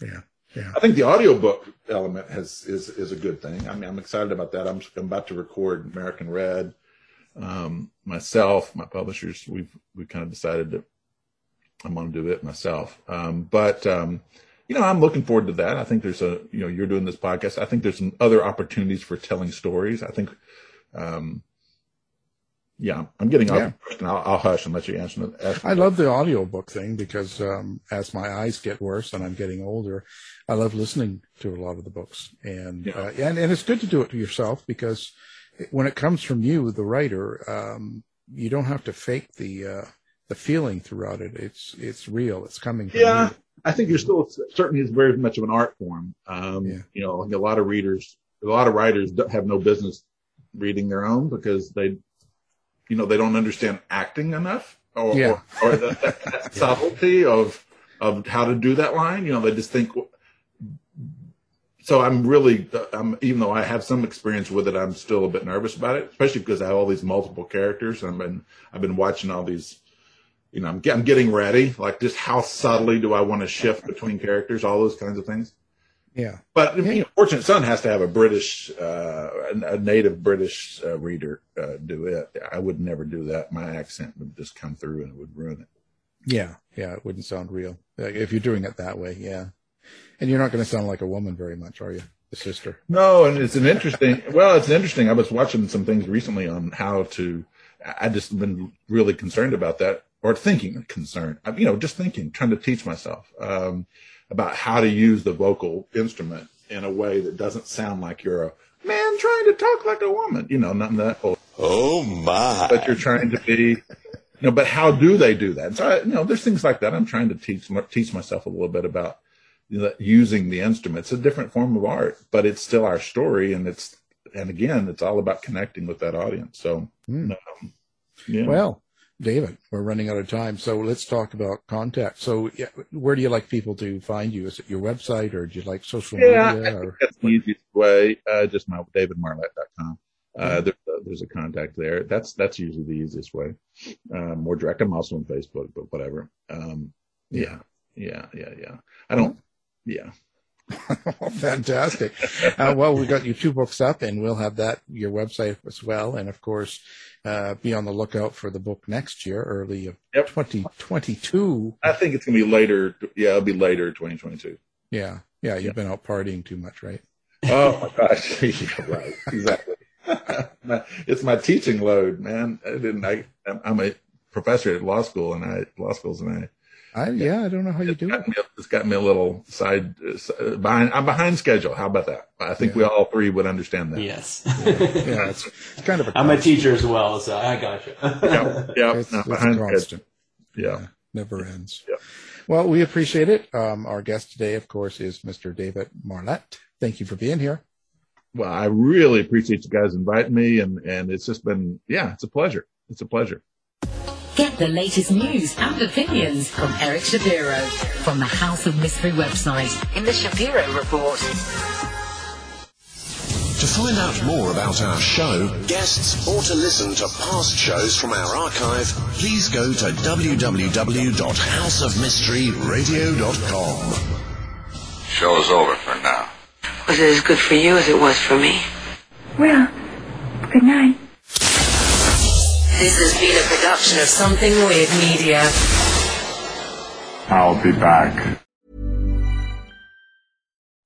Yeah. Yeah. I think the audiobook element has is is a good thing. I mean, I'm excited about that. I'm, I'm about to record American Red. Um, myself, my publishers, we've we kind of decided that I'm going to do it myself. Um, but um, you know, I'm looking forward to that. I think there's a, you know, you're doing this podcast. I think there's some other opportunities for telling stories. I think, um, yeah, I'm getting off. Yeah. I'll, I'll, hush and let you answer. Ask I love the audiobook thing because um, as my eyes get worse and I'm getting older, I love listening to a lot of the books, and yeah. uh, and and it's good to do it to yourself because when it comes from you, the writer, um, you don't have to fake the uh, the feeling throughout it. It's it's real. It's coming from yeah. you. I think you're still certainly is very much of an art form. Um, yeah. You know, a lot of readers, a lot of writers have no business reading their own because they, you know, they don't understand acting enough or, yeah. or, or the, that, *laughs* that subtlety of of how to do that line. You know, they just think. So I'm really, I'm even though I have some experience with it, I'm still a bit nervous about it, especially because I have all these multiple characters. I've been I've been watching all these you know, I'm, I'm getting ready. Like, just how subtly do I want to shift between characters? All those kinds of things. Yeah. But you know, Fortunate Son has to have a British, uh, a native British uh, reader uh, do it. I would never do that. My accent would just come through and it would ruin it. Yeah. Yeah. It wouldn't sound real if you're doing it that way. Yeah. And you're not going to sound like a woman very much, are you? The sister. No. And it's an interesting, well, it's interesting. I was watching some things recently on how to, I just been really concerned about that or thinking concern, you know, just thinking, trying to teach myself um, about how to use the vocal instrument in a way that doesn't sound like you're a man trying to talk like a woman, you know, not that. Old. Oh my! But you're trying to be, you know. But how do they do that? So I, you know, there's things like that. I'm trying to teach teach myself a little bit about you know, using the instrument. It's a different form of art, but it's still our story, and it's and again, it's all about connecting with that audience. So, mm. um, yeah. Well, David, we're running out of time, so let's talk about contact. So, yeah, where do you like people to find you? Is it your website, or do you like social yeah, media? Or that's the easiest way. Uh, just my davidmarlett.com. Uh, there, uh, there's a contact there. That's that's usually the easiest way. Um, more direct. I'm also on Facebook, but whatever. Um, yeah, yeah, yeah, yeah. I don't. Yeah. *laughs* Fantastic. Uh, well, we got your two books up, and we'll have that your website as well. And of course, uh, be on the lookout for the book next year, early of Yep. 2022. I think it's gonna be later. Yeah, it'll be later, 2022. Yeah, yeah, you've been out partying too much, right? Oh my gosh, *laughs* yeah, right, exactly. *laughs* My- it's my teaching load, man. I didn't. I, I'm- I'm a professor at law school, and I law schools, and I. I yeah, I don't know how you do it. Me, it's got me a little side uh, behind. I'm behind schedule. How about that? I think we all three would understand that. Yes. *laughs* Yeah, it's, it's kind of a. I'm a teacher as well, so I got you. Yeah, yeah, It's, *laughs* not it's behind schedule. constant. Yeah. never ends. Yeah. Well, we appreciate it. Um, our guest today, of course, is Mr. David Marlett. Thank you for being here. Well, I really appreciate you guys inviting me, and and it's just been yeah, it's a pleasure. It's a pleasure. Get the latest news and opinions from Eric Shapiro from the House of Mystery website in the Shapiro Report. To find out more about our show, guests, or to listen to past shows from our archive, please go to www.houseofmysteryradio.com. Show's over for now. Was it as good for you as it was for me? Well, good night. This has been a production of Something Weird Media. I'll be back.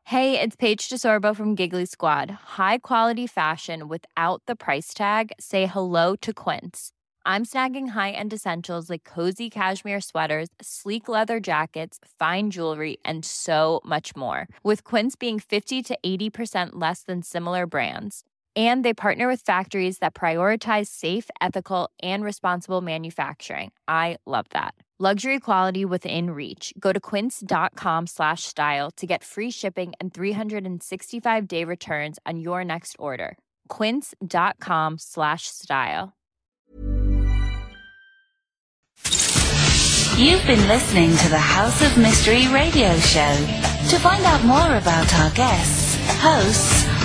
Hey, it's Paige DeSorbo from Giggly Squad. High quality fashion without the price tag. Say hello to Quince. I'm snagging high-end essentials like cozy cashmere sweaters, sleek leather jackets, fine jewelry, and so much more. With Quince being 50 to 80% less than similar brands. And they partner with factories that prioritize safe, ethical, and responsible manufacturing. I love that. Luxury quality within reach. Go to quince.com slash style to get free shipping and 365 day returns on your next order. Quince.com slash style. You've been listening to the House of Mystery radio show. To find out more about our guests, hosts,